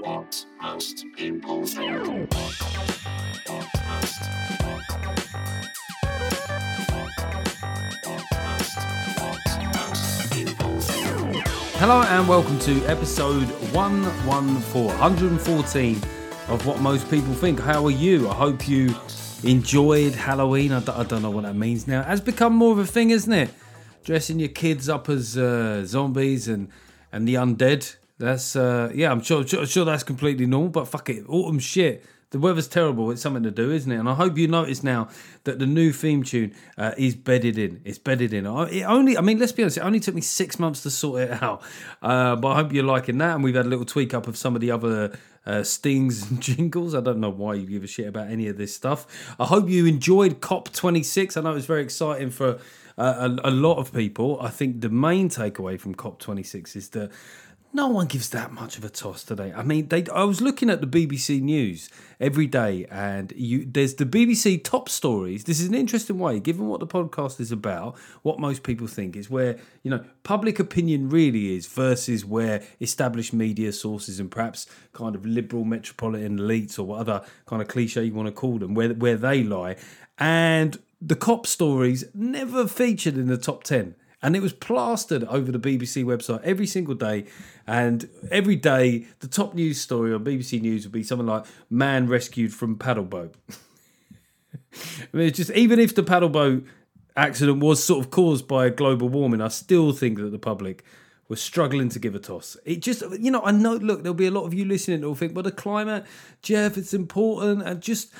What most people think. Hello and welcome to episode 114, 114 of What Most People Think. How are you? I hope you enjoyed Halloween. I d- I don't know what that means now. Has become more of a thing, isn't it? Dressing your kids up as uh, zombies and, and the undead. That's, uh, yeah, I'm sure, sure, sure that's completely normal, but fuck it. Autumn shit. The weather's terrible. It's something to do, isn't it? And I hope you notice now that the new theme tune uh, is bedded in. It's bedded in. It only, I mean, let's be honest, it only took me six months to sort it out. Uh, but I hope you're liking that. And we've had a little tweak up of some of the other uh, stings and jingles. I don't know why you give a shit about any of this stuff. I hope you enjoyed COP26. I know it was very exciting for uh, a, a lot of people. I think the main takeaway from COP26 is that no one gives that much of a toss today. I mean, they. I was looking at the BBC News every day, and you there's the BBC top stories. This is an interesting way, given what the podcast is about. What most people think is where you know public opinion really is versus where established media sources and perhaps kind of liberal metropolitan elites or what other kind of cliche you want to call them, where where they lie. And the cop stories never featured in the top ten and it was plastered over the BBC website every single day. And every day, the top news story on BBC News would be something like "Man rescued from paddle boat." I mean, it's just even if the paddle boat accident was sort of caused by global warming, I still think that the public was struggling to give a toss. It just, you know, I know. Look, there'll be a lot of you listening who'll think, "Well, the climate, Geoff, it's important," and just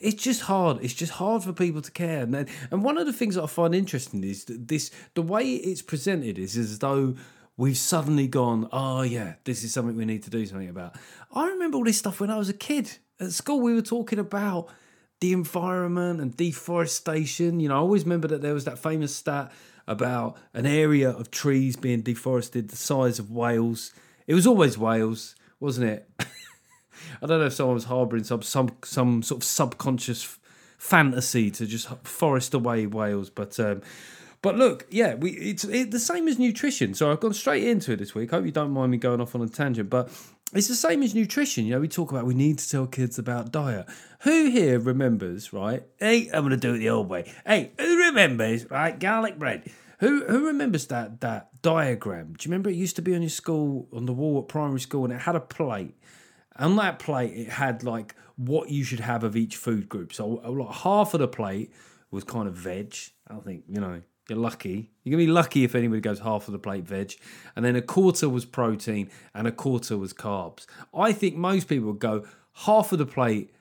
it's just hard. It's just hard for people to care. And and one of the things that I find interesting is that this the way it's presented is as though we've suddenly gone, oh yeah, this is something we need to do something about. I remember all this stuff when I was a kid at school. We were talking about the environment and deforestation. You know, I always remember that there was that famous stat about an area of trees being deforested the size of Wales. It was always Wales, wasn't it? I don't know if someone was harbouring some some some sort of subconscious fantasy to just forest away Wales, but um, but look, yeah, we it's it, the same as nutrition. So I've gone straight into it this week. Hope you don't mind me going off on a tangent, but it's the same as nutrition. You know, we talk about we need to tell kids about diet. Who here remembers? Right? Hey, I'm going to do it the old way. Hey, who remembers? Right, garlic bread. Who who remembers that that diagram? Do you remember it used to be on your school on the wall at primary school, and it had a plate. On that plate, it had like what you should have of each food group. So, uh, like half of the plate was kind of veg. I think you know you're lucky. You're gonna be lucky if anybody goes half of the plate veg, and then a quarter was protein and a quarter was carbs. I think most people would go half of the plate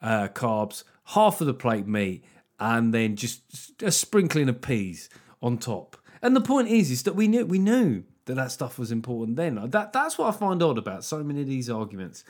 uh, carbs, half of the plate meat, and then just a sprinkling of peas on top. And the point is, is that we knew we knew that that stuff was important then. That that's what I find odd about so many of these arguments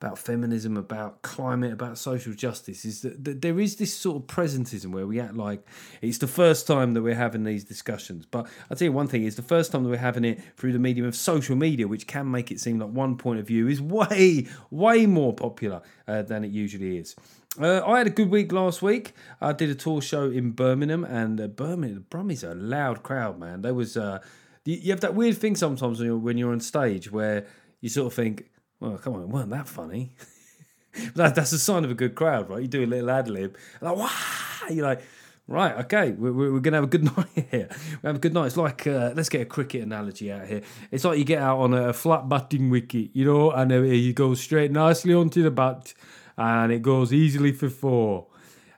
about feminism, about climate, about social justice is that, that there is this sort of presentism where we act like it's the first time that we're having these discussions. But I'll tell you one thing: it's the first time that we're having it through the medium of social media, which can make it seem like one point of view is way, way more popular uh, than it usually is. Uh, I had a good week last week. I did a tour show in Birmingham, and uh, Birmingham, the Brummies are a loud crowd, man. There was, uh, you, have that weird thing sometimes when you're when you're on stage where you sort of think, well, come on, it weren't that funny. that, that's a sign of a good crowd, right? You do a little ad lib, like, wow, you're like, right, okay, we're, we're, we're going to have a good night here. We have a good night. It's like, uh, let's get a cricket analogy out here. It's like you get out on a flat batting wicket, you know, and uh, you go straight nicely onto the bat, and it goes easily for four.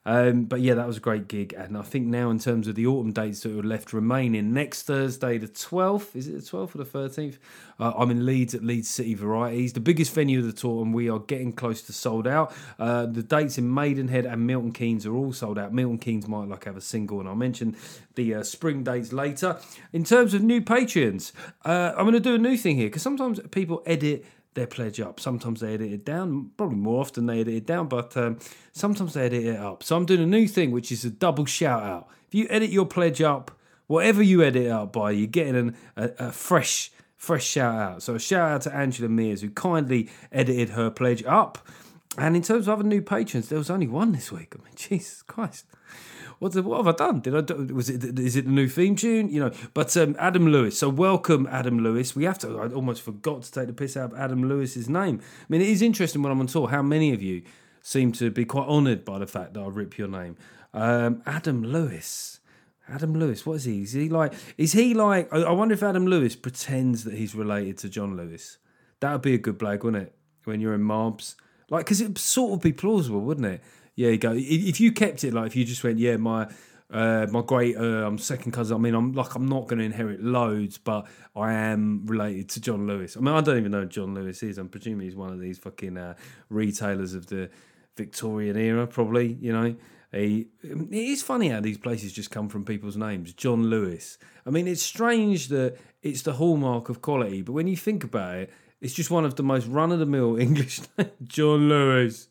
Um, but yeah, that was a great gig, and I think now in terms of the autumn dates that are left remaining, next Thursday the twelfth is it the twelfth or the thirteenth? Uh, I'm in Leeds at Leeds City Varieties, the biggest venue of the tour, and we are getting close to sold out. Uh, the dates in Maidenhead and Milton Keynes are all sold out. Milton Keynes might like have a single, and I'll mention the uh, spring dates later. In terms of new patrons, uh, I'm going to do a new thing here because sometimes people edit their pledge up. Sometimes they edit it down. Probably more often they edit it down, but um, sometimes they edit it up. So I'm doing a new thing, which is a double shout out. If you edit your pledge up, whatever you edit it up by, you're getting an, a, a fresh, fresh shout out. So a shout out to Angela Mears, who kindly edited her pledge up. And in terms of other new patrons, there was only one this week. I mean, Jesus Christ. What, what have I done? Did I do, was it is it the new theme tune? You know, but um, Adam Lewis. So welcome, Adam Lewis. We have to. I almost forgot to take the piss out of Adam Lewis's name. I mean, it is interesting when I'm on tour how many of you seem to be quite honoured by the fact that I rip your name. Um, Adam Lewis. Adam Lewis, what is he? Is he like? Is he like? I wonder if Adam Lewis pretends that he's related to John Lewis. That would be a good blag, wouldn't it? When you're in mobs, like, because it'd sort of be plausible, wouldn't it? Yeah, you go. If you kept it like, if you just went, yeah, my uh, my great, uh, I'm second cousin. I mean, I'm like, I'm not going to inherit loads, but I am related to John Lewis. I mean, I don't even know John Lewis is. I'm presuming he's one of these fucking uh, retailers of the Victorian era, probably. You know, he, it is funny how these places just come from people's names. John Lewis. I mean, it's strange that it's the hallmark of quality, but when you think about it, it's just one of the most run of the mill English. John Lewis.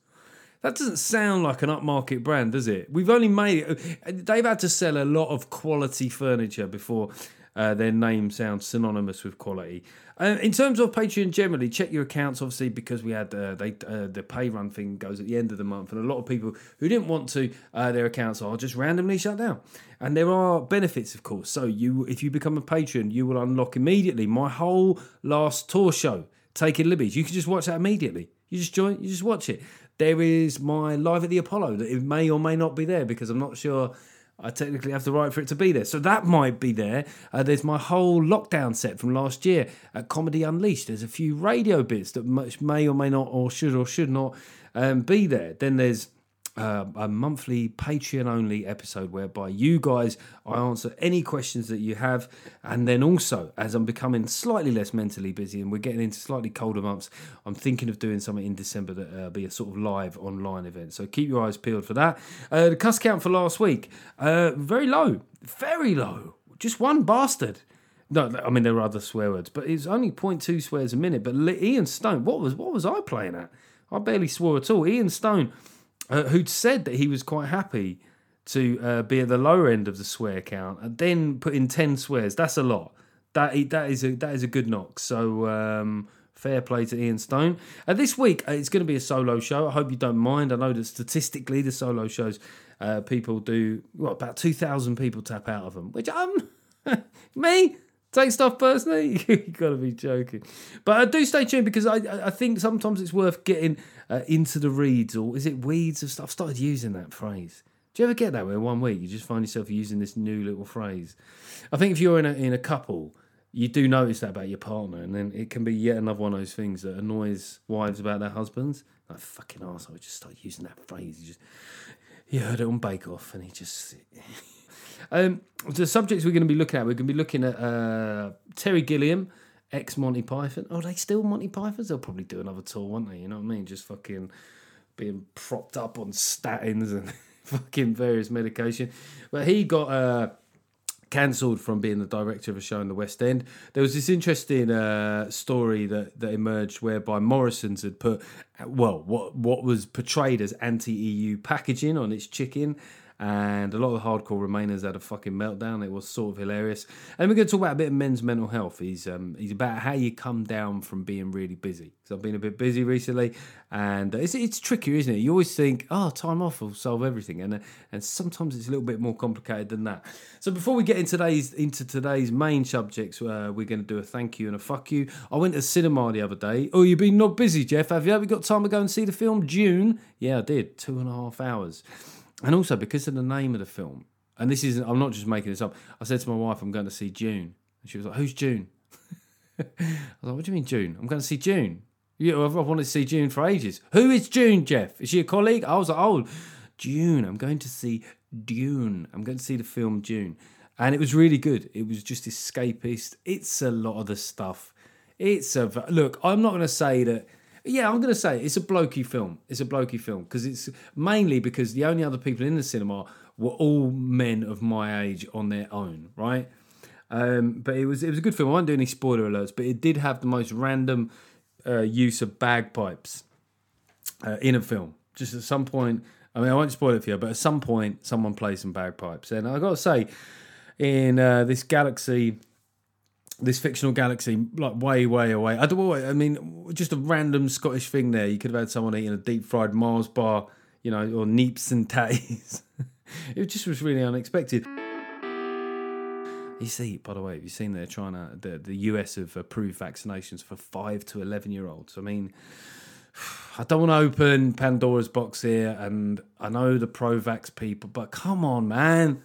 That doesn't sound like an upmarket brand, does it? We've only made it. They've had to sell a lot of quality furniture before uh, their name sounds synonymous with quality. Uh, in terms of Patreon generally, check your accounts obviously because we had uh, they uh, the pay run thing goes at the end of the month, and a lot of people who didn't want to uh, their accounts are just randomly shut down. And there are benefits, of course. So you, if you become a patron, you will unlock immediately my whole last tour show, Taking Liberties. You can just watch that immediately. You just join, you just watch it. There is my live at the Apollo that it may or may not be there because I'm not sure I technically have the right for it to be there. So that might be there. Uh, there's my whole lockdown set from last year at Comedy Unleashed. There's a few radio bits that much may or may not, or should or should not um, be there. Then there's uh, a monthly Patreon only episode whereby you guys I answer any questions that you have, and then also as I'm becoming slightly less mentally busy and we're getting into slightly colder months, I'm thinking of doing something in December that uh, be a sort of live online event. So keep your eyes peeled for that. Uh, the cuss count for last week uh, very low, very low, just one bastard. No, I mean there are other swear words, but it's only 0.2 swears a minute. But Ian Stone, what was what was I playing at? I barely swore at all. Ian Stone uh, who'd said that he was quite happy to uh, be at the lower end of the swear count and then put in 10 swears. That's a lot. That, that, is, a, that is a good knock. So, um, fair play to Ian Stone. Uh, this week, uh, it's going to be a solo show. I hope you don't mind. I know that statistically, the solo shows, uh, people do, what, about 2,000 people tap out of them, which I'm, um, me, take stuff personally. you gotta be joking. But I uh, do stay tuned because I I think sometimes it's worth getting uh, into the reeds or is it weeds of stuff. I've started using that phrase. Do you ever get that where one week you just find yourself using this new little phrase? I think if you're in a in a couple, you do notice that about your partner, and then it can be yet another one of those things that annoys wives about their husbands. Like fucking arsehole, just started using that phrase. He just he heard it on Bake Off, and he just um, the subjects we're going to be looking at, we're going to be looking at uh, Terry Gilliam, ex Monty Python. Oh, they still Monty Pythons? They'll probably do another tour, won't they? You know what I mean? Just fucking being propped up on statins and fucking various medication. But he got uh, cancelled from being the director of a show in the West End. There was this interesting uh, story that, that emerged whereby Morrison's had put, well, what what was portrayed as anti-EU packaging on its chicken and a lot of hardcore Remainers had a fucking meltdown. It was sort of hilarious. And we're going to talk about a bit of men's mental health. He's um, he's about how you come down from being really busy. So I've been a bit busy recently, and it's it's tricky, isn't it? You always think, oh, time off will solve everything, and uh, and sometimes it's a little bit more complicated than that. So before we get into today's into today's main subjects, uh, we're going to do a thank you and a fuck you. I went to cinema the other day. Oh, you've been not busy, Geoff? Have you? Have you got time to go and see the film June? Yeah, I did. Two and a half hours and also because of the name of the film, and this is I'm not just making this up. I said to my wife, I'm going to see June, and she was like, "Who's June?" I was like, "What do you mean June? I'm going to see June. Yeah, I've wanted to see June for ages. Who is June, Geoff? Is she a colleague?" I was like, "Oh, June. I'm going to see Dune. I'm going to see the film Dune." And it was really good. It was just escapist. It's a lot of the stuff. It's a look. I'm not going to say that yeah, I'm to say it's a blokey film. It's a blokey film because it's mainly because the only other people in the cinema were all men of my age on their own, right? Um, but it was it was a good film. I won't do any spoiler alerts, but it did have the most random uh, use of bagpipes uh, in a film. Just at some point, I mean, I won't spoil it for you, but at some point, someone plays some bagpipes, and I got to say, in uh, this galaxy this fictional galaxy, like way, way away. I don't. I mean, just a random Scottish thing there. You could have had someone eating a deep fried Mars bar, you know, or neeps and tatties. it just was really unexpected. You see, by the way, have you seen they're trying to the the US have approved vaccinations for five to eleven year olds? I mean, I don't want to open Pandora's box here, and I know the pro-vax people, but come on, man,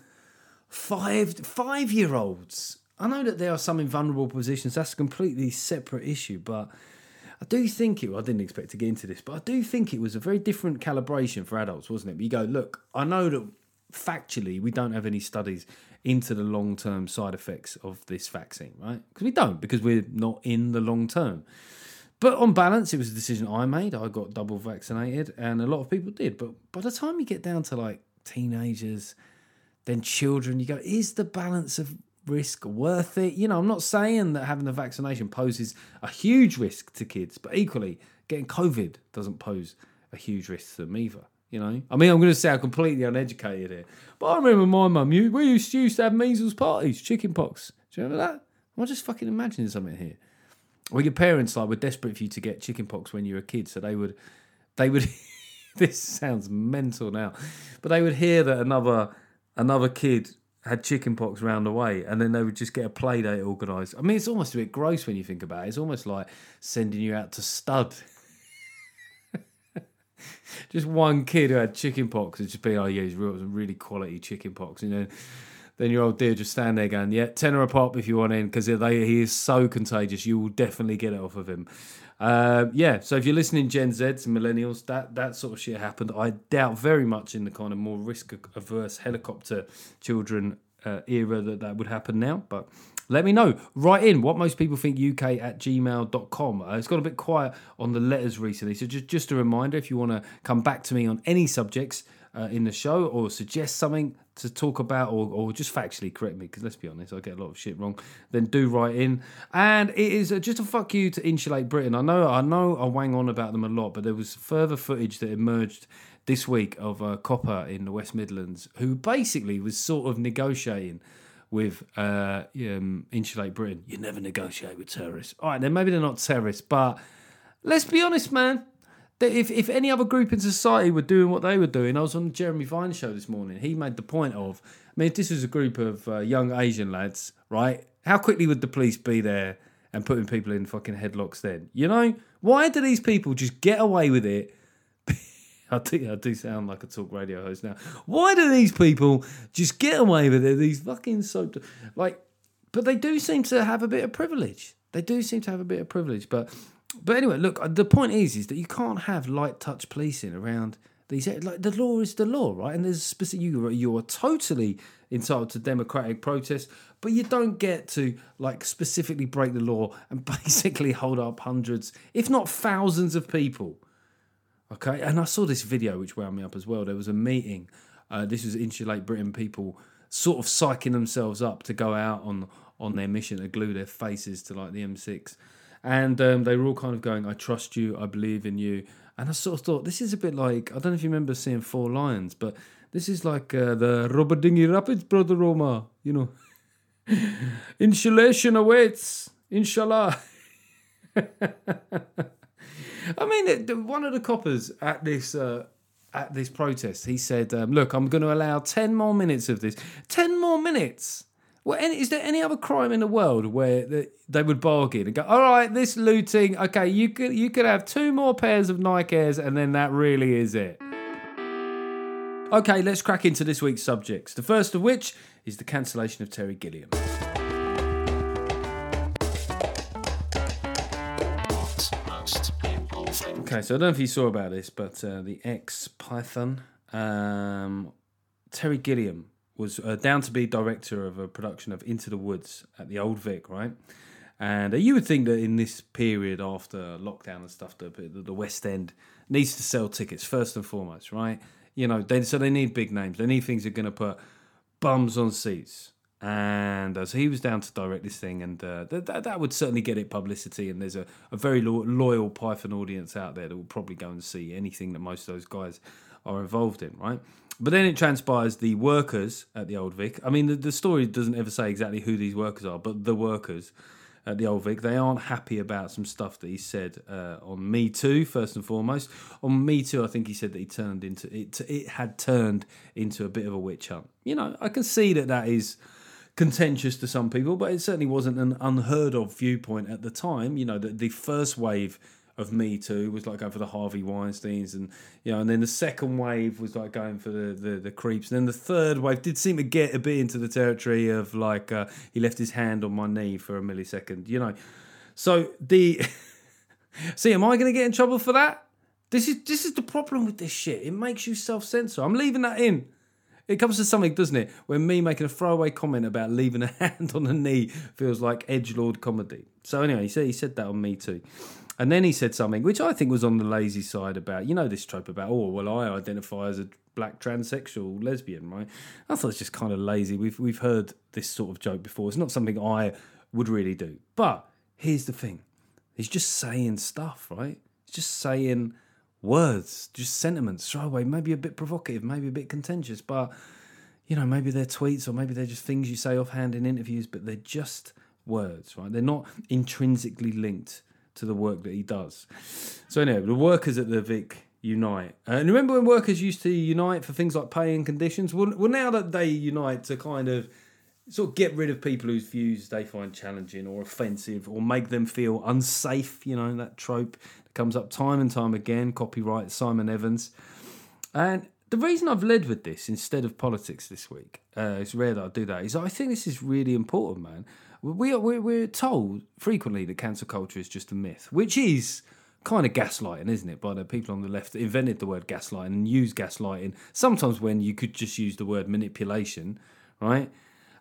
five five year olds. I know that there are some in vulnerable positions. That's a completely separate issue, but I do think it. I didn't expect to get into this, but I do think it was a very different calibration for adults, wasn't it? You go, look, I know that factually we don't have any studies into the long term side effects of this vaccine, right? Because we don't, because we're not in the long term. But on balance, it was a decision I made. I got double vaccinated, and a lot of people did. But by the time you get down to like teenagers, then children, you go, is the balance of risk worth it? You know, I'm not saying that having the vaccination poses a huge risk to kids, but equally, getting COVID doesn't pose a huge risk to them either. You know, I mean, I'm going to sound completely uneducated here, but I remember my mum. We used to, have measles parties, chicken pox. Do you remember that? I'm just fucking imagining something here. Well, your parents like were desperate for you to get chicken pox when you were a kid, so they would, they would. this sounds mental now, but they would hear that another another kid had chicken pox round the way, and then they would just get a play date organised. I mean, it's almost a bit gross when you think about it. It's almost like sending you out to stud. just one kid who had chicken pox would just be, oh yeah, he's real, really quality chicken pox, you know. Then your old dear just stand there going, yeah, tenner a pop if you want in, because he is so contagious. You will definitely get it off of him. Uh, yeah, so if you're listening, Gen Zs and millennials, that that sort of shit happened. I doubt very much in the kind of more risk averse helicopter children uh, era that that would happen now. But let me know. Write in what most people think UK at gmail.com. Uh, it's got a bit quiet on the letters recently. So just, just a reminder if you want to come back to me on any subjects uh, in the show or suggest something to talk about or, or just factually correct me because let's be honest I get a lot of shit wrong then do write in and it is just a fuck you to insulate Britain I know I know I wang on about them a lot but there was further footage that emerged this week of a copper in the West Midlands who basically was sort of negotiating with uh, um, Insulate Britain. You never negotiate with terrorists. All right, then maybe they're not terrorists, but let's be honest, man. If, if any other group in society were doing what they were doing, I was on the Jeremy Vine show this morning. He made the point of, I mean, if this was a group of uh, young Asian lads, right? How quickly would the police be there and putting people in fucking headlocks then? You know, why do these people just get away with it? I do, I do sound like a talk radio host now. Why do these people just get away with it? These fucking so like, but they do seem to have a bit of privilege. They do seem to have a bit of privilege, but but anyway, look. The point is, is that you can't have light touch policing around these. Like the law is the law, right? And there's specific. You you are totally entitled to democratic protest, but you don't get to like specifically break the law and basically hold up hundreds, if not thousands, of people. Okay, and I saw this video which wound me up as well. There was a meeting. Uh, this was Insulate Britain people sort of psyching themselves up to go out on on their mission to glue their faces to like the M6 and um, they were all kind of going, "I trust you, I believe in you." And I sort of thought this is a bit like I don't know if you remember seeing Four Lions, but this is like uh, the Rubber Dinghy Rapids, brother Roma. You know, insulation awaits, inshallah. I mean, one of the coppers at this uh, at this protest, he said, um, "Look, I'm going to allow ten more minutes of this. Ten more minutes." Well, any, is there any other crime in the world where they would bargain and go, "All right, this looting, okay, you could you could have two more pairs of Nike Airs, and then that really is it." Okay, let's crack into this week's subjects. The first of which is the cancellation of Terry Gilliam. Okay, so I don't know if you saw about this, but uh, the ex Python um, Terry Gilliam was uh, down to be director of a production of Into the Woods at the Old Vic, right? And uh, you would think that in this period after lockdown and stuff, the, the West End needs to sell tickets first and foremost, right? You know, they, so they need big names. They need things that are going to put bums on seats. And uh, so he was down to direct this thing, and uh, that, that would certainly get it publicity. And there's a, a very lo- loyal Python audience out there that will probably go and see anything that most of those guys are involved in, right? But then it transpires the workers at the Old Vic. I mean, the, the story doesn't ever say exactly who these workers are, but the workers at the old Vic. They aren't happy about some stuff that he said uh, on Me Too, first and foremost. On Me Too, I think he said that he turned into it. It had turned into a bit of a witch hunt. You know, I can see that that is contentious to some people, but it certainly wasn't an unheard of viewpoint at the time. You know, that the first wave of Me Too was like going for the Harvey Weinsteins, and you know, and then the second wave was like going for the the, the creeps, and then the third wave did seem to get a bit into the territory of like uh, he left his hand on my knee for a millisecond, you know. So the see, am I going to get in trouble for that? This is this is the problem with this shit. It makes you self censor. I'm leaving that in. It comes to something, doesn't it? When me making a throwaway comment about leaving a hand on a knee feels like edge lord comedy. So anyway, he said he said that on me too. And then he said something which I think was on the lazy side about, you know, this trope about, oh, well, I identify as a black transsexual lesbian, right? I thought it's just kind of lazy. We've we've heard this sort of joke before. It's not something I would really do. But here's the thing: he's just saying stuff, right? He's just saying words, just sentiments, throw away, maybe a bit provocative, maybe a bit contentious, but you know, maybe they're tweets or maybe they're just things you say offhand in interviews, but they're just words, right? They're not intrinsically linked to the work that he does. So anyway, the workers at the Vic unite. Uh, and remember when workers used to unite for things like pay and conditions? Well, well, now that they unite to kind of sort of get rid of people whose views they find challenging or offensive or make them feel unsafe, you know, that trope comes up time and time again, copyright Simon Evans. And the reason I've led with this instead of politics this week, uh, it's rare that I do that, is I think this is really important, man. We are, we're, we're told frequently that cancel culture is just a myth, which is kind of gaslighting, isn't it? By the people on the left that invented the word gaslighting and use gaslighting sometimes when you could just use the word manipulation, right?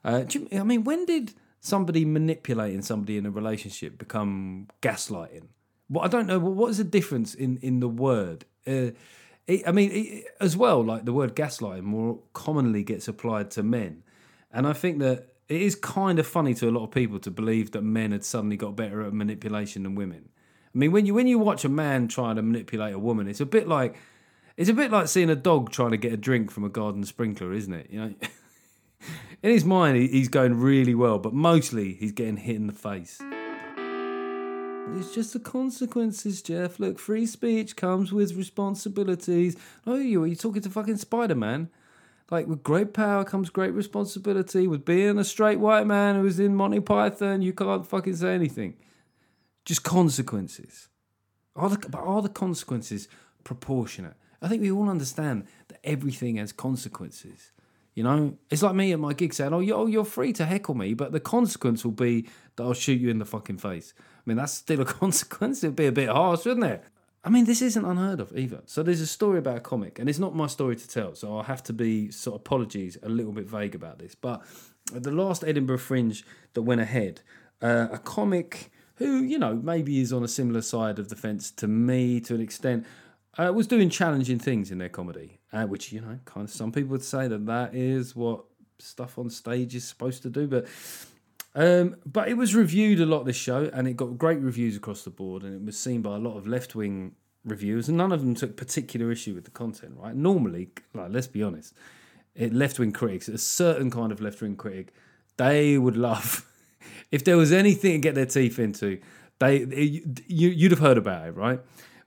Uh, you, I mean, when did somebody manipulating somebody in a relationship become gaslighting? Well, I don't know. What is the difference in, in the word? Uh, it, I mean, it, as well, like the word gaslighting more commonly gets applied to men. And I think that it is kind of funny to a lot of people to believe that men had suddenly got better at manipulation than women. I mean, when you when you watch a man trying to manipulate a woman, it's a bit like it's a bit like seeing a dog trying to get a drink from a garden sprinkler, isn't it? You know, in his mind, he's going really well, but mostly he's getting hit in the face. It's just the consequences, Geoff. Look, free speech comes with responsibilities. Oh, you are you talking to fucking Spider Man? Like with great power comes great responsibility. With being a straight white man who's in Monty Python, you can't fucking say anything. Just consequences. Are the, but are the consequences proportionate? I think we all understand that everything has consequences. You know, it's like me at my gig saying, "Oh, you're, oh, you're free to heckle me, but the consequence will be that I'll shoot you in the fucking face." I mean, that's still a consequence. It'd be a bit harsh, wouldn't it? I mean, this isn't unheard of either. So there's a story about a comic, and it's not my story to tell. So I'll have to be sort of apologies, a little bit vague about this. But the last Edinburgh Fringe that went ahead, uh, a comic who you know maybe is on a similar side of the fence to me to an extent, uh, was doing challenging things in their comedy, uh, which you know, kind of some people would say that that is what stuff on stage is supposed to do, but um, but it was reviewed a lot this show, and it got great reviews across the board, and it was seen by a lot of left wing reviewers, and none of them took particular issue with the content. Right? Normally, like let's be honest, left wing critics, a certain kind of left wing critic, they would love if there was anything to get their teeth into. They you you'd have heard about it, right?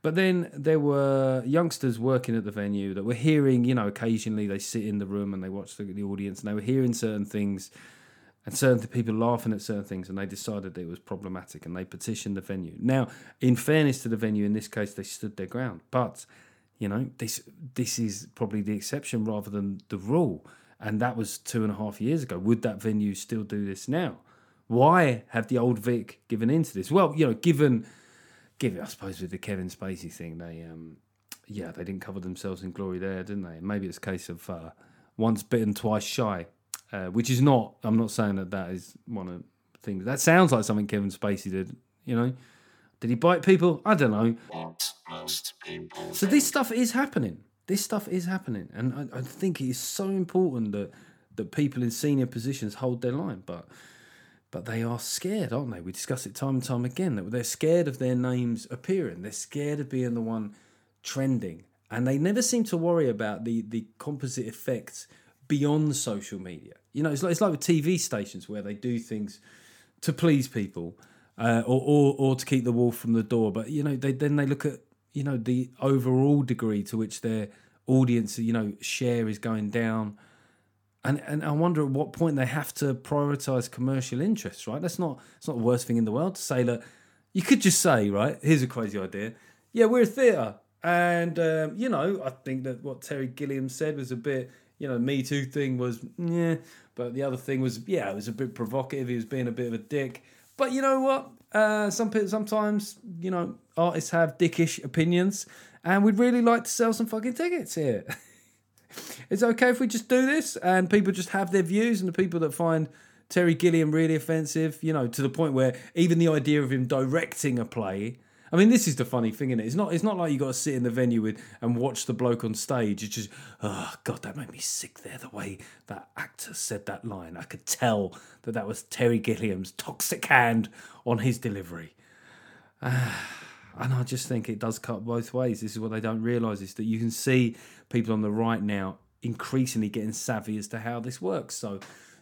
But then there were youngsters working at the venue that were hearing, you know, occasionally they sit in the room and they watch the, the audience, and they were hearing certain things and certain people laughing at certain things, and they decided it was problematic, and they petitioned the venue. Now, in fairness to the venue, in this case, they stood their ground, but you know, this this is probably the exception rather than the rule, and that was two and a half years ago. Would that venue still do this now? Why have the old Vic given into this? Well, you know, given, given I suppose with the Kevin Spacey thing, they um, yeah, they didn't cover themselves in glory there, didn't they? Maybe it's a case of uh, once bitten, twice shy uh, which is not. I'm not saying that that is one of the things. That sounds like something Kevin Spacey did. You know, did he bite people? I don't know. So this stuff is happening. This stuff is happening, and I, I think it is so important that that people in senior positions hold their line. But but they are scared, aren't they? We discuss it time and time again that they're scared of their names appearing. They're scared of being the one trending, and they never seem to worry about the the composite effects beyond social media. You know, it's like, it's like with TV stations where they do things to please people. uh, or, or or to keep the wolf from the door. But you know, they then they look at you know the overall degree to which their audience, you know, share is going down. And, and I wonder at what point they have to prioritize commercial interests, right? That's not it's not the worst thing in the world to say that you could just say, right? Here's a crazy idea. Yeah, we're a theatre, and um, you know, I think that what Terry Gilliam said was a bit, you know, Me Too thing was, yeah, but the other thing was, yeah, it was a bit provocative. He was being a bit of a dick. But you know what? Uh, some people sometimes, you know, artists have dickish opinions, and we'd really like to sell some fucking tickets here. it's okay if we just do this and people just have their views, and the people that find Terry Gilliam really offensive, you know, to the point where even the idea of him directing a play. I mean, this is the funny thing, is it? It's not. It's not like you got to sit in the venue with and watch the bloke on stage. It's just, oh god, that made me sick. There, the way that actor said that line, I could tell that that was Terry Gilliam's toxic hand on his delivery. Uh, and I just think it does cut both ways. This is what they don't realise is that you can see people on the right now increasingly getting savvy as to how this works. So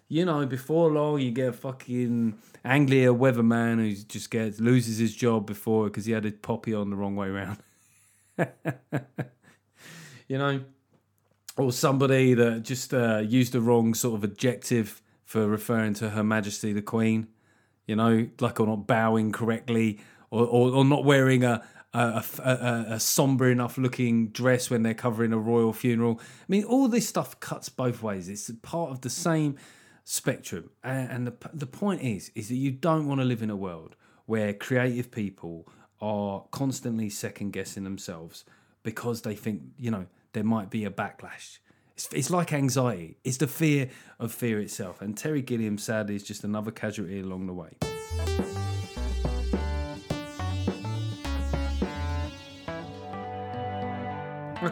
you know, before long, you get a fucking Anglia weatherman who just gets loses his job before because he had a poppy on the wrong way around. you know, or somebody that just uh, used the wrong sort of adjective for referring to Her Majesty the Queen. You know, like or not bowing correctly, or or, or not wearing a a, a, a, somber enough looking dress when they're covering a royal funeral. I mean, all this stuff cuts both ways. It's part of the same spectrum. And, and the the point is, is that you don't want to live in a world where creative people are constantly second guessing themselves because they think you know there might be a backlash. It's, it's like anxiety. It's the fear of fear itself. And Terry Gilliam, sadly, is just another casualty along the way.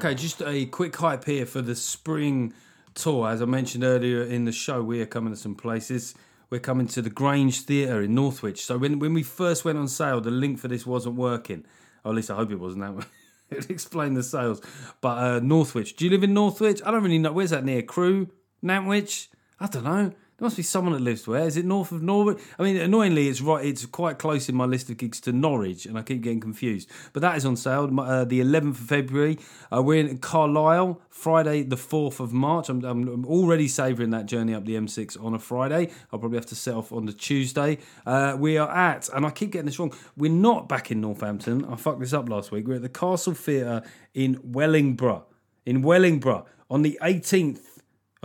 Okay, just a quick hype here for the spring tour. As I mentioned earlier in the show, we are coming to some places. We're coming to the Grange Theatre in Northwich. So when, when we first went on sale, the link for this wasn't working. Or at least I hope it wasn't that way. it explained the sales. But uh, Northwich. Do you live in Northwich? I don't really know. Where's that near? Crewe? Nantwich? I don't know. There must be someone that lives where. Is it north of Norwich? I mean, annoyingly, it's right. It's quite close in my list of gigs to Norwich, and I keep getting confused. But that is on sale. Uh, the 11th of February. Uh, we're in Carlisle, Friday, the 4th of March. I'm, I'm already savouring that journey up the M6 on a Friday. I'll probably have to set off on the Tuesday. Uh, we are at, and I keep getting this wrong. We're not back in Northampton. I fucked this up last week. We're at the Castle Theatre in Wellingborough. In Wellingborough on the 18th Oh,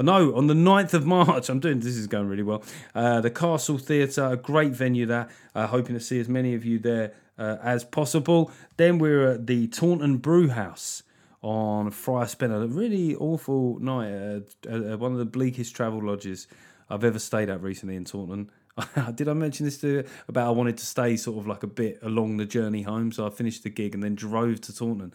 no, on the 9th of March, I'm doing this is going really well. Uh, the Castle Theatre, a great venue there. Uh, hoping to see as many of you there uh, as possible. Then we're at the Taunton Brew House on Friar Spencer. A really awful night. Uh, one of the bleakest travel lodges I've ever stayed at recently in Taunton. Did I mention this to you about I wanted to stay sort of like a bit along the journey home? So I finished the gig and then drove to Taunton.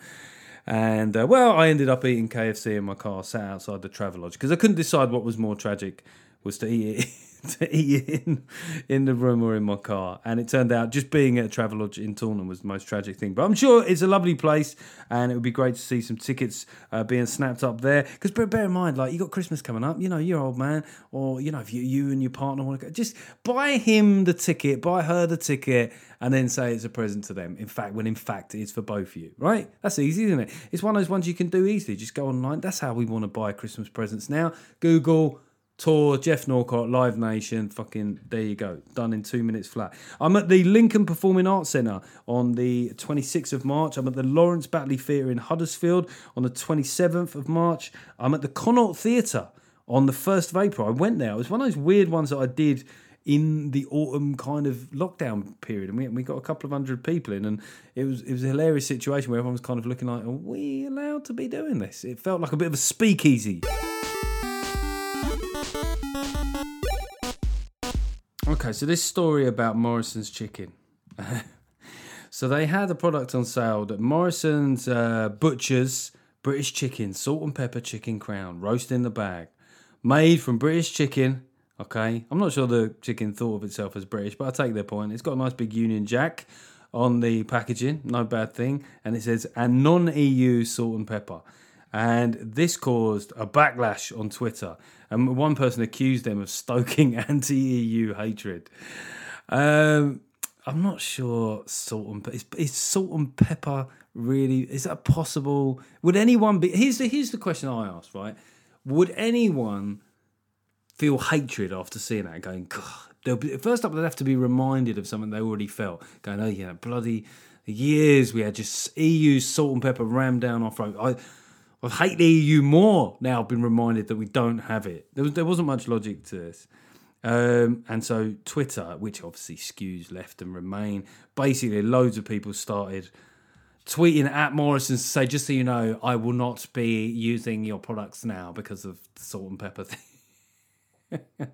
And uh, well, I ended up eating KFC in my car, sat outside the Travelodge because I couldn't decide what was more tragic was to eat it to eat in in the room or in my car. And it turned out just being at a Travelodge in Taunton was the most tragic thing. But I'm sure it's a lovely place, and it would be great to see some tickets uh, being snapped up there. Because bear in mind, like you got Christmas coming up, you know, your old man, or you know, if you, you and your partner want to go, just buy him the ticket, buy her the ticket, and then say it's a present to them. In fact, when in fact it's for both of you, right? That's easy, isn't it? It's one of those ones you can do easily. Just go online. That's how we want to buy Christmas presents now. Google tour, Geoff Norcott, Live Nation. Fucking there you go, done in two minutes flat. I'm at the Lincoln Performing Arts Centre on the 26th of March. I'm at the Lawrence Batley Theatre in Huddersfield on the 27th of March. I'm at the Connaught Theatre on the 1st of April. I went there. It was one of those weird ones that I did in the autumn kind of lockdown period, and we, we got a couple of hundred people in, and it was it was a hilarious situation where everyone was kind of looking like, "Are we allowed to be doing this?" It felt like a bit of a speakeasy. Okay, so this story about Morrison's chicken. so they had a product on sale that Morrison's uh, Butchers British Chicken Salt and Pepper Chicken Crown roast in the bag, made from British chicken Okay, I'm not sure the chicken thought of itself as British, but I take their point. It's got a nice big Union Jack on the packaging, no bad thing, and it says and non-EU salt and pepper. And this caused a backlash on Twitter, and one person accused them of stoking anti-EU hatred. Um, I'm not sure salt and. Is, is salt and pepper really? Is that possible? Would anyone be? Here's the here's the question I asked. Right? Would anyone feel hatred after seeing that? Going, God. Be, first up, they'd have to be reminded of something they already felt. Going, oh yeah, bloody years we had just EU salt and pepper rammed down our throat. I, I hate the EU more now. I've been reminded that we don't have it. There, was, there wasn't much logic to this. Um, and so Twitter, which obviously skews left and Remain, basically loads of people started tweeting at Morrison to say, just so you know, I will not be using your products now because of the salt and pepper thing.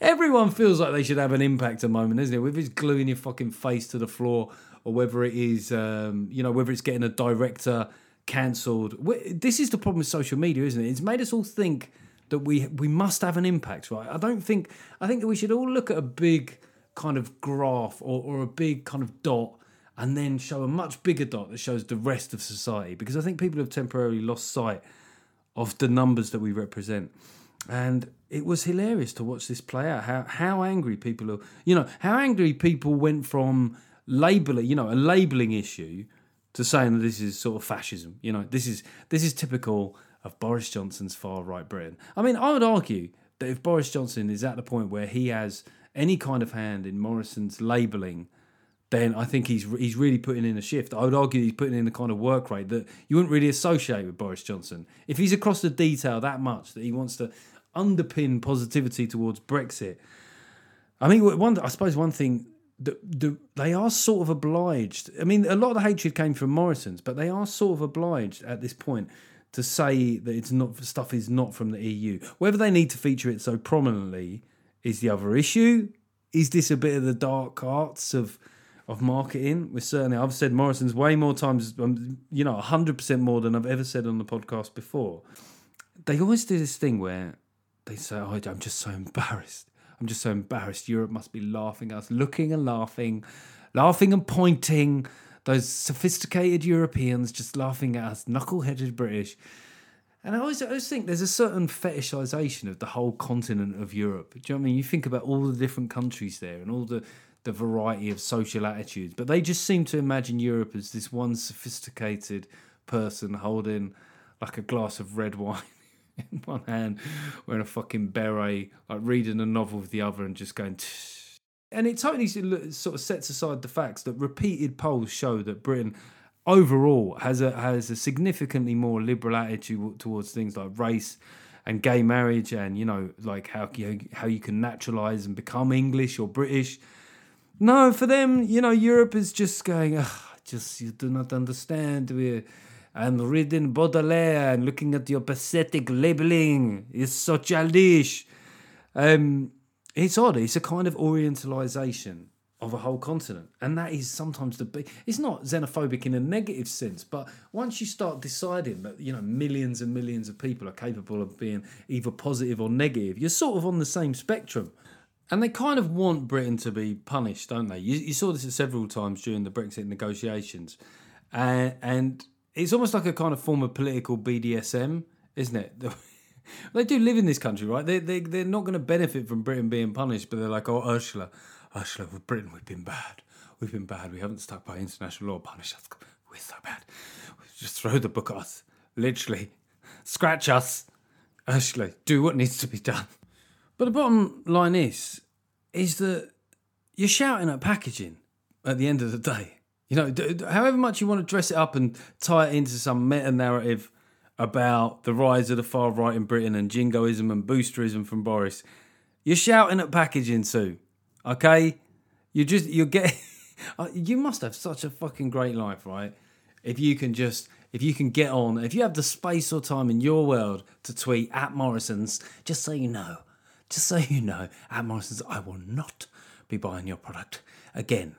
Everyone feels like they should have an impact a moment, isn't it? Whether it's gluing your fucking face to the floor or whether it is, um, you know, whether it's getting a director cancelled. This is the problem with social media, isn't it? It's made us all think that we we must have an impact, right? I don't think I think that we should all look at a big kind of graph or, or a big kind of dot and then show a much bigger dot that shows the rest of society because I think people have temporarily lost sight of the numbers that we represent. And it was hilarious to watch this play out. How how angry people are, you know, how angry people went from labeling, you know, a labeling issue to saying that this is sort of fascism. You know, this is this is typical of Boris Johnson's far right Britain. I mean, I would argue that if Boris Johnson is at the point where he has any kind of hand in Morrison's labelling, then I think he's he's really putting in a shift. I would argue he's putting in a kind of work rate that you wouldn't really associate with Boris Johnson. If he's across the detail that much that he wants to underpin positivity towards Brexit, I mean, one I suppose one thing the, the, they are sort of obliged. I mean, a lot of the hatred came from Morrison's, but they are sort of obliged at this point to say that it's not stuff is not from the EU. Whether they need to feature it so prominently is the other issue. Is this a bit of the dark arts of of marketing? We're certainly. I've said Morrison's way more times, um, you know, hundred percent more than I've ever said on the podcast before. They always do this thing where they say, "Oh, I'm just so embarrassed. I'm just so embarrassed. Europe must be laughing at us, looking and laughing, laughing and pointing." those sophisticated Europeans just laughing at us, knuckle-headed British. And I always, I always think there's a certain fetishization of the whole continent of Europe. Do you know what I mean? You think about all the different countries there and all the, the variety of social attitudes, but they just seem to imagine Europe as this one sophisticated person holding like a glass of red wine in one hand, wearing a fucking beret, like reading a novel with the other, and just going. And it totally sort of sets aside the facts that repeated polls show that Britain overall has a has a significantly more liberal attitude towards things like race and gay marriage and you know like how you how you can naturalize and become English or British. No, for them, you know, Europe is just going. just you do not understand. We I'm reading Baudelaire and looking at your pathetic labeling. It's so childish. Um, it's odd. It's a kind of orientalization of a whole continent, and that is sometimes the big. It's not xenophobic in a negative sense, but once you start deciding that you know millions and millions of people are capable of being either positive or negative, you're sort of on the same spectrum. And they kind of want Britain to be punished, don't they? You, you saw this several times during the Brexit negotiations, uh, and it's almost like a kind of form of political BDSM, isn't it? they do live in this country, right? They, they, they're not going to benefit from Britain being punished, but they're like, oh, Ursula, Ursula, Britain, we've been bad. We've been bad. We haven't stuck by international law. Punish us. We're so bad. Just throw the book at us. Literally. Scratch us. Ursula, do what needs to be done. But the bottom line is, is that you're shouting at packaging at the end of the day. You know, however much you want to dress it up and tie it into some meta narrative about the rise of the far right in Britain and jingoism and boosterism from Boris. You're shouting at packaging, Sue. Okay, you just you get. Uh, you must have such a fucking great life, right? If you can just if you can get on, if you have the space or time in your world to tweet at Morrison's, just so you know, just so you know, at Morrison's, I will not be buying your product again.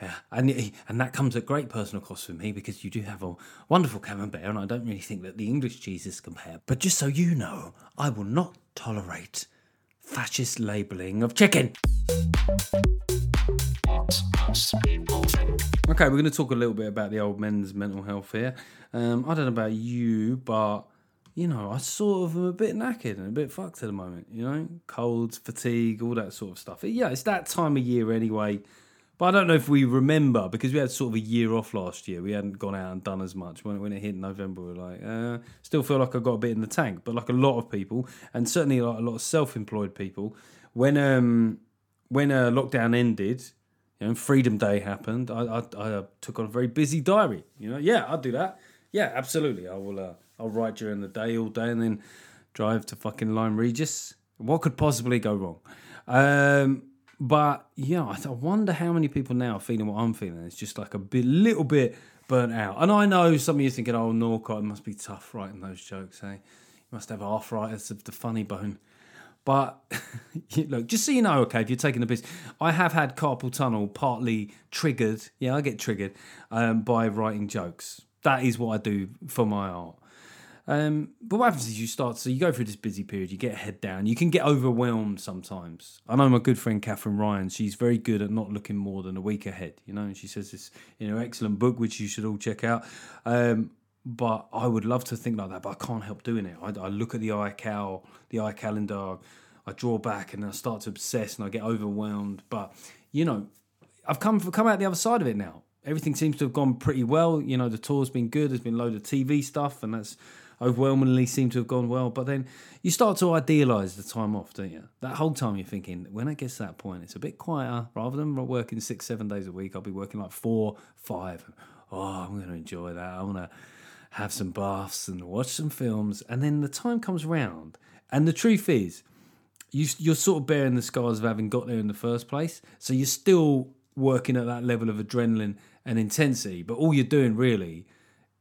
Yeah, and and that comes at great personal cost for me because you do have a wonderful camembert, and I don't really think that the English cheeses compare. But just so you know, I will not tolerate fascist labelling of chicken. Okay, we're going to talk a little bit about the old men's mental health here. Um, I don't know about you, but you know, I sort of am a bit knackered and a bit fucked at the moment. You know, colds, fatigue, all that sort of stuff. Yeah, it's that time of year anyway But I don't know if we remember because we had sort of a year off last year. We hadn't gone out and done as much. When, when it hit November, we were like, uh, still feel like I got a bit in the tank. But like a lot of people, and certainly like a lot of self-employed people, when um when uh, lockdown ended, you know, and Freedom Day happened. I, I I took on a very busy diary. You know, yeah, I'll do that. Yeah, absolutely. I will. Uh, I'll write during the day all day and then drive to fucking Lyme Regis. What could possibly go wrong? Um, but yeah, I, wonder how many people now are feeling what I'm feeling. It's just like a bit, little bit burnt out. And I know some of you thinking, "Oh, Norcott, it must be tough writing those jokes." Eh? You must have arthritis of the funny bone. But look, just so you know, okay, if you're taking the piss, I have had carpal tunnel partly triggered. Yeah, I get triggered um, by writing jokes. That is what I do for my art. Um, but what happens is you start, so you go through this busy period, you get head down, you can get overwhelmed sometimes. I know my good friend Katherine Ryan, she's very good at not looking more than a week ahead, you know, and she says this in her excellent book, which you should all check out. Um, but I would love to think like that, but I can't help doing it. I, I look at the iCal, the iCalendar, I draw back and I start to obsess and I get overwhelmed. But, you know, I've come, come out the other side of it now. Everything seems to have gone pretty well. You know, the tour's been good, there's been a load of TV stuff, and that's overwhelmingly seem to have gone well. But then you start to idealise the time off, don't you? That whole time you're thinking, when I get to that point, it's a bit quieter. Rather than working six, seven days a week, I'll be working like four, five. Oh, I'm going to enjoy that. I want to have some baths and watch some films. And then the time comes round. And the truth is, you, you're sort of bearing the scars of having got there in the first place. So you're still working at that level of adrenaline and intensity. But all you're doing really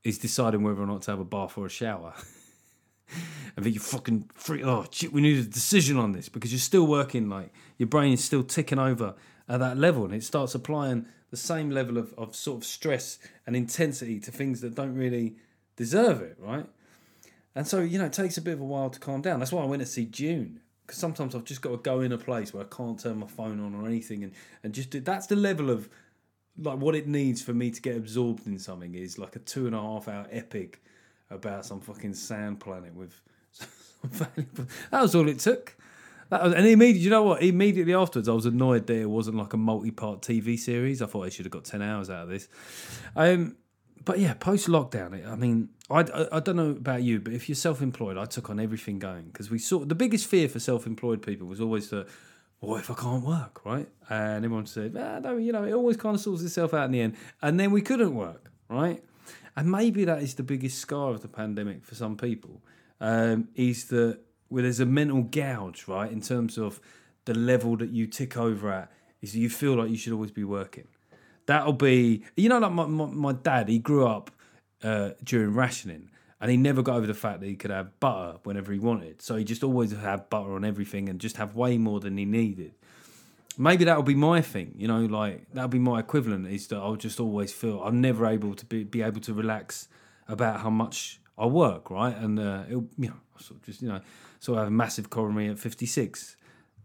is deciding whether or not to have a bath or a shower. and then you fucking free. Oh shit, we need a decision on this because you're still working. Like your brain is still ticking over at that level, and it starts applying the same level of, of sort of stress and intensity to things that don't really deserve it, right? And so you know, it takes a bit of a while to calm down. That's why I went to see Dune because sometimes I've just got to go in a place where I can't turn my phone on or anything, and and just that's the level of like what it needs for me to get absorbed in something is like a two and a half hour epic about some fucking sand planet with that was all it took. That was, and immediately, you know what? Immediately afterwards, I was annoyed that it wasn't like a multi-part TV series. I thought I should have got ten hours out of this. Um, but yeah, post lockdown, I mean, I, I, I, don't know about you, but if you're self-employed, I took on everything going because we saw the biggest fear for self-employed people was always that what if I can't work, right? And everyone said, ah, no, you know, it always kind of sorts itself out in the end. And then we couldn't work, right? And maybe that is the biggest scar of the pandemic for some people, um, is that where there's a mental gouge, right, in terms of the level that you tick over at, is that you feel like you should always be working. That'll be, you know, like my, my, my dad, he grew up uh, during rationing and he never got over the fact that he could have butter whenever he wanted. So he just always had butter on everything and just have way more than he needed. Maybe that'll be my thing, you know, like that'll be my equivalent is that I'll just always feel I'm never able to be, be able to relax about how much I work, right? And uh, it'll, you know, sort of just you know, sort of have a massive coronary at 56.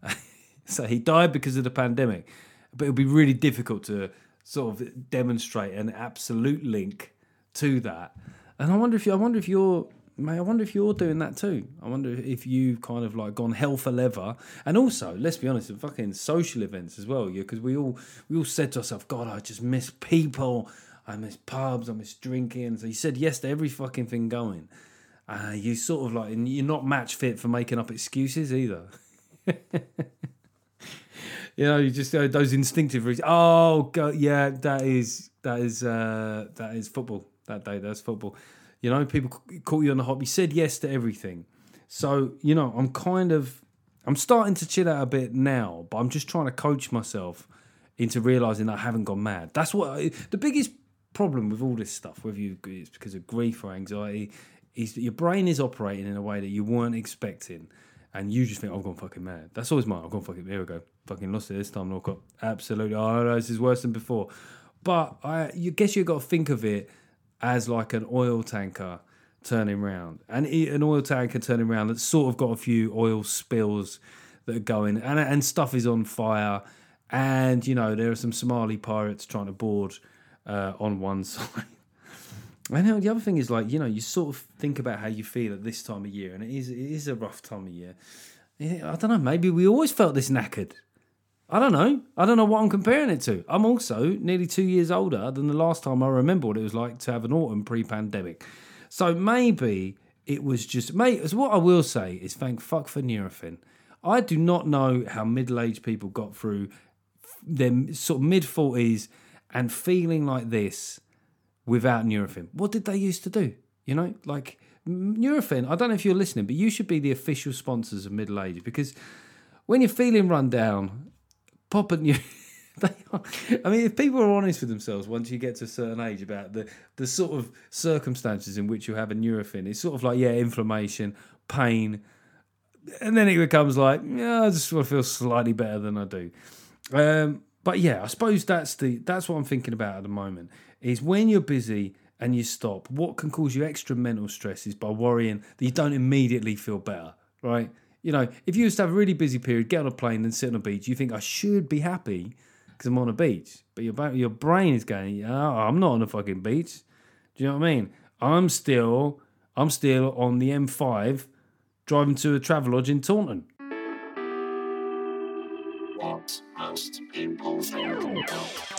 so he died because of the pandemic, but it'll be really difficult to sort of demonstrate an absolute link to that and I wonder if you, I wonder if you're, I wonder if you're doing that too. I wonder if you've kind of like gone hell for leather. And also, let's be honest, fucking social events as well. Yeah, because we all we all said to ourselves, God, I just miss people. I miss pubs. I miss drinking. So you said yes to every fucking thing going. Uh, you sort of like, and you're not match fit for making up excuses either. you know, you just uh, those instinctive reasons. Oh, yeah, that is that is uh, that is football that day. That's football. You know, people caught you on the hop. You said yes to everything. So, you know, I'm kind of, I'm starting to chill out a bit now, but I'm just trying to coach myself into realizing I haven't gone mad. That's what I, the biggest problem with all this stuff, whether you it's because of grief or anxiety, is that your brain is operating in a way that you weren't expecting, and you just think, "I've gone fucking mad." That's always mine. I've gone fucking. Here we go. Fucking lost it this time, Norcott. Absolutely. Oh no, this is worse than before. But I, you guess you've got to think of it as like an oil tanker turning round, and an oil tanker turning round that's sort of got a few oil spills that are going, and and stuff is on fire, and you know there are some Somali pirates trying to board uh, on one side. And the other thing is like you know you sort of think about how you feel at this time of year, and it is it is a rough time of year. I don't know. Maybe we always felt this knackered. I don't know. I don't know what I'm comparing it to. I'm also nearly two years older than the last time I remember what it was like to have an autumn pre-pandemic. So maybe it was just mate. What I will say is thank fuck for Nurofen. I do not know how middle-aged people got through their sort of mid forties and feeling like this without Nurofen. What did they used to do? You know, like Nurofen. I don't know if you're listening, but you should be the official sponsors of middle age because when you're feeling run down, pop new. I mean, if people are honest with themselves once you get to a certain age about the, the sort of circumstances in which you have a Nurofen, it's sort of like, yeah, inflammation, pain, and then it becomes like, yeah, I just want to feel slightly better than I do. Um, but yeah, I suppose that's the that's what I'm thinking about at the moment. Is when you're busy and you stop, what can cause you extra mental stress is by worrying that you don't immediately feel better, right? You know, if you used to have a really busy period, get on a plane and sit on a beach, you think I should be happy because I'm on a beach, but your your brain is going, oh, I'm not on a fucking beach. Do you know what I mean? I'm still I'm still on the M5 driving to a Travelodge in Taunton. What most people think.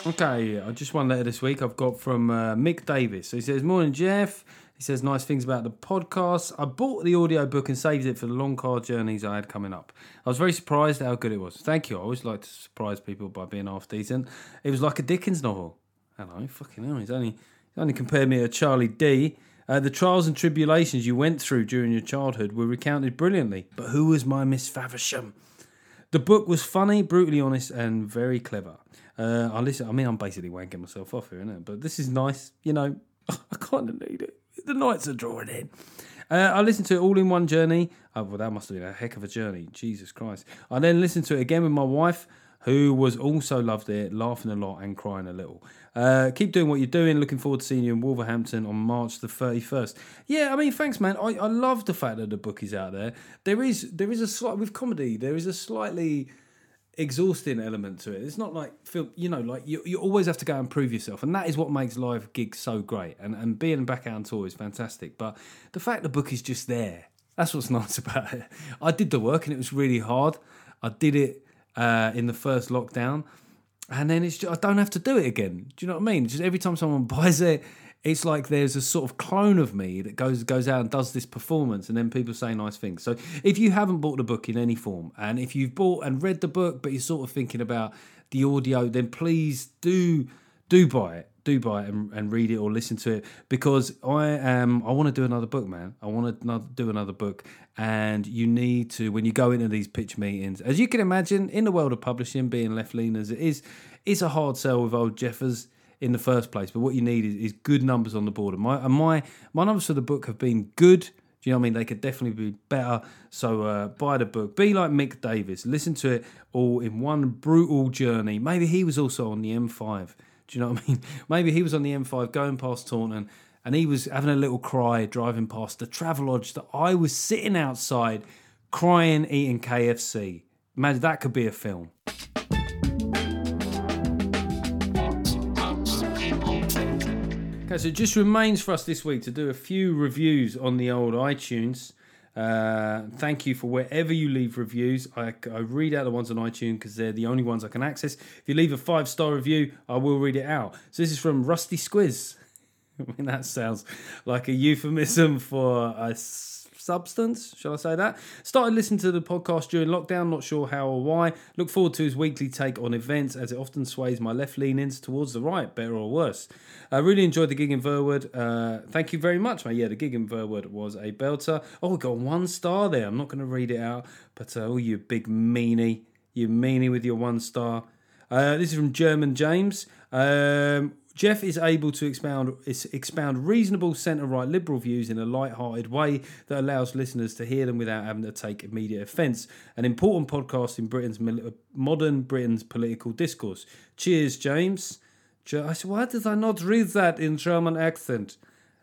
Okay, I just one letter this week I've got from uh, Mick Davis. So he says, Morning, Geoff. Says nice things about the podcast. I bought the audio book and saved it for the long car journeys I had coming up. I was very surprised at how good it was. Thank you. I always like to surprise people by being half decent. It was like a Dickens novel. Hello, fucking hell. He's only, he's only compared me to Charlie D. Uh, the trials and tribulations you went through during your childhood were recounted brilliantly. But who was my Miss Faversham? The book was funny, brutally honest, and very clever. Uh, I listen. I mean, I'm basically wanking myself off here, innit? But this is nice. You know, I kind of need it. The nights are drawing in. Uh, I listened to it all in one journey. Oh, well, that must have been a heck of a journey. Jesus Christ. I then listened to it again with my wife, who was also loved it, laughing a lot and crying a little. Uh, keep doing what you're doing. Looking forward to seeing you in Wolverhampton on March the 31st. Yeah, I mean, thanks, man. I, I love the fact that the book is out there. There is there is a slight with comedy. There is a slightly exhausting element to it. It's not like film, you know, like you, you always have to go and prove yourself, and that is what makes live gigs so great. And and being back out on tour is fantastic. But the fact the book is just there, that's what's nice about it. I did the work, and it was really hard. I did it uh, in the first lockdown, and then it's just, I don't have to do it again. Do you know what I mean? Just every time someone buys it. It's like there's a sort of clone of me that goes goes out and does this performance, and then people say nice things. So if you haven't bought the book in any form, and if you've bought and read the book, but you're sort of thinking about the audio, then please do do buy it do buy it and, and read it or listen to it because I am I want to do another book, man. I want to do another book, and you need to when you go into these pitch meetings, as you can imagine, in the world of publishing, being left lean as it is it's a hard sell with old Jeffers in the first place. But what you need is, is good numbers on the board, and my and my my numbers for the book have been good. Do you know what I mean? They could definitely be better. So uh, buy the book. Be like Mick Davis. Listen to it all in one brutal journey. Maybe he was also on the M5. Do you know what I mean? Maybe he was on the M5 going past Taunton and he was having a little cry driving past the Travelodge that I was sitting outside crying eating KFC. Imagine that could be a film. So it just remains for us this week to do a few reviews on the old iTunes. Uh, thank you for wherever you leave reviews. I, I read out the ones on iTunes because they're the only ones I can access. If you leave a five star review, I will read it out. So this is from Rusty Squiz. I mean, that sounds like a euphemism for a substance, shall I say that? Started listening to the podcast during lockdown, not sure how or why. Look forward to his weekly take on events as it often sways my left leanings towards the right, better or worse. I really enjoyed the gig in Verwood. Uh, thank you very much, mate. Yeah, the gig in Verwood was a belter. Oh, we got one star there. I'm not going to read it out, but uh, oh, you big meanie. You meanie with your one star. Uh, this is from German James. Um, Geoff is able to expound expound reasonable centre right liberal views in a light-hearted way that allows listeners to hear them without having to take immediate offence. An important podcast in Britain's modern Britain's political discourse. Cheers, James. I said, why did I not read that in German accent?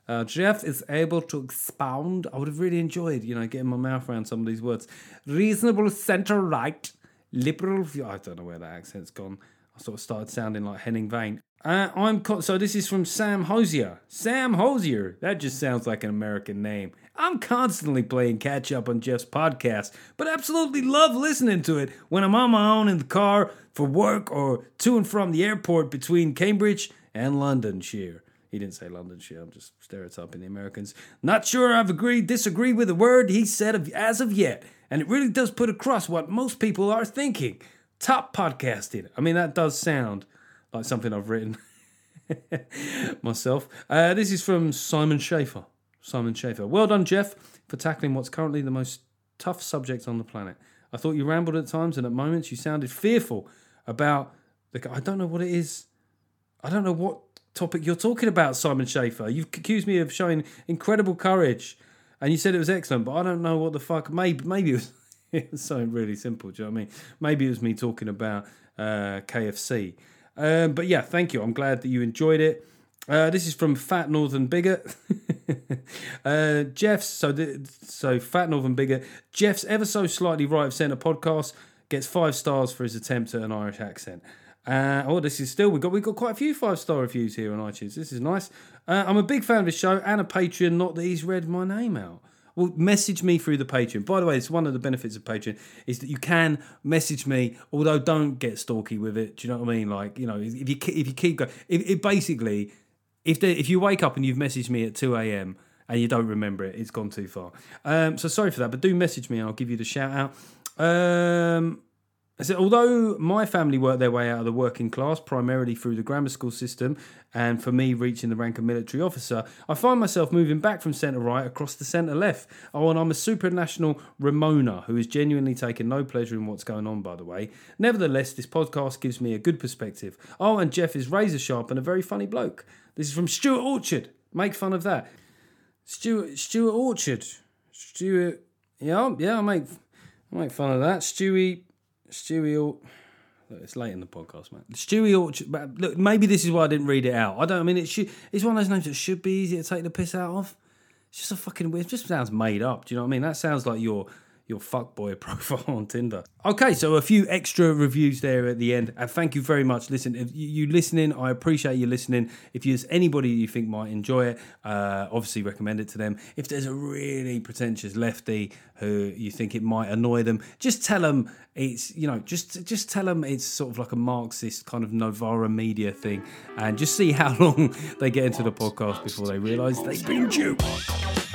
Uh, Geoff is able to expound. I would have really enjoyed, you know, getting my mouth around some of these words. Reasonable centre right, liberal view. I don't know where that accent's gone. I sort of started sounding like Henning Wehn. Uh, I'm co- so this is from Sam Hosier. Sam Hosier. That just sounds like an American name. I'm constantly playing catch up on Geoff's podcast, but absolutely love listening to it when I'm on my own in the car for work or to and from the airport between Cambridge and Londonshire. He didn't say Londonshire, I'm just stereotyping the Americans. Not sure I've agreed, disagreed with a word he said of, as of yet, and it really does put across what most people are thinking. Top podcasting. I mean, that does sound like something I've written myself. Uh, this is from Simon Schaefer. Simon Schaefer. Well done, Geoff, for tackling what's currently the most tough subject on the planet. I thought you rambled at times, and at moments you sounded fearful about the. I don't know what it is. I don't know what topic you're talking about, Simon Schaefer. You've accused me of showing incredible courage, and you said it was excellent, but I don't know what the fuck. Maybe, maybe it was, it something really simple. Do you know what I mean? Maybe it was me talking about uh, KFC. Um, but yeah, thank you. I'm glad that you enjoyed it. Uh, this is from Fat Northern Bigot. uh, Geoff's so the, so Fat Northern Bigot. Geoff's ever so slightly right of centre podcast gets five stars for his attempt at an Irish accent. Uh, oh, this is still we got we got quite a few five star reviews here on iTunes. This is nice. Uh, I'm a big fan of the show and a Patreon. Not that he's read my name out. Well, message me through the Patreon. By the way, it's one of the benefits of Patreon is that you can message me, although don't get stalky with it. Do you know what I mean? Like, you know, if you if you keep going, if, if basically, if if you wake up and you've messaged me at two a.m. and you don't remember it, it's gone too far. Um, so sorry for that, but do message me and I'll give you the shout out. Um, so although my family worked their way out of the working class primarily through the grammar school system, and for me reaching the rank of military officer, I find myself moving back from centre right across the centre left. Oh, and I'm a supranational Remoaner who is genuinely taking no pleasure in what's going on, by the way. Nevertheless, this podcast gives me a good perspective. Oh, and Geoff is razor sharp and a very funny bloke. This is from Stuart Orchard. Make fun of that. Stuart Stuart Orchard. Stuart Yeah, yeah, I make I make fun of that. Stewie Stewie Look, it's late in the podcast, man. Stewie Orchard. but Look, maybe this is why I didn't read it out. I don't. I mean, it should. It's one of those names that should be easy to take the piss out of. It's just a fucking. It just sounds made up. Do you know what I mean? That sounds like your your fuckboy profile on Tinder. Okay, so a few extra reviews there at the end. And thank you very much. Listen, if you listening, I appreciate you listening. If there's anybody you think might enjoy it, uh, obviously recommend it to them. If there's a really pretentious lefty who you think it might annoy them, just tell them it's you know just just tell them it's sort of like a Marxist kind of Novara media thing, and just see how long they get into the podcast before they realise they've been duped.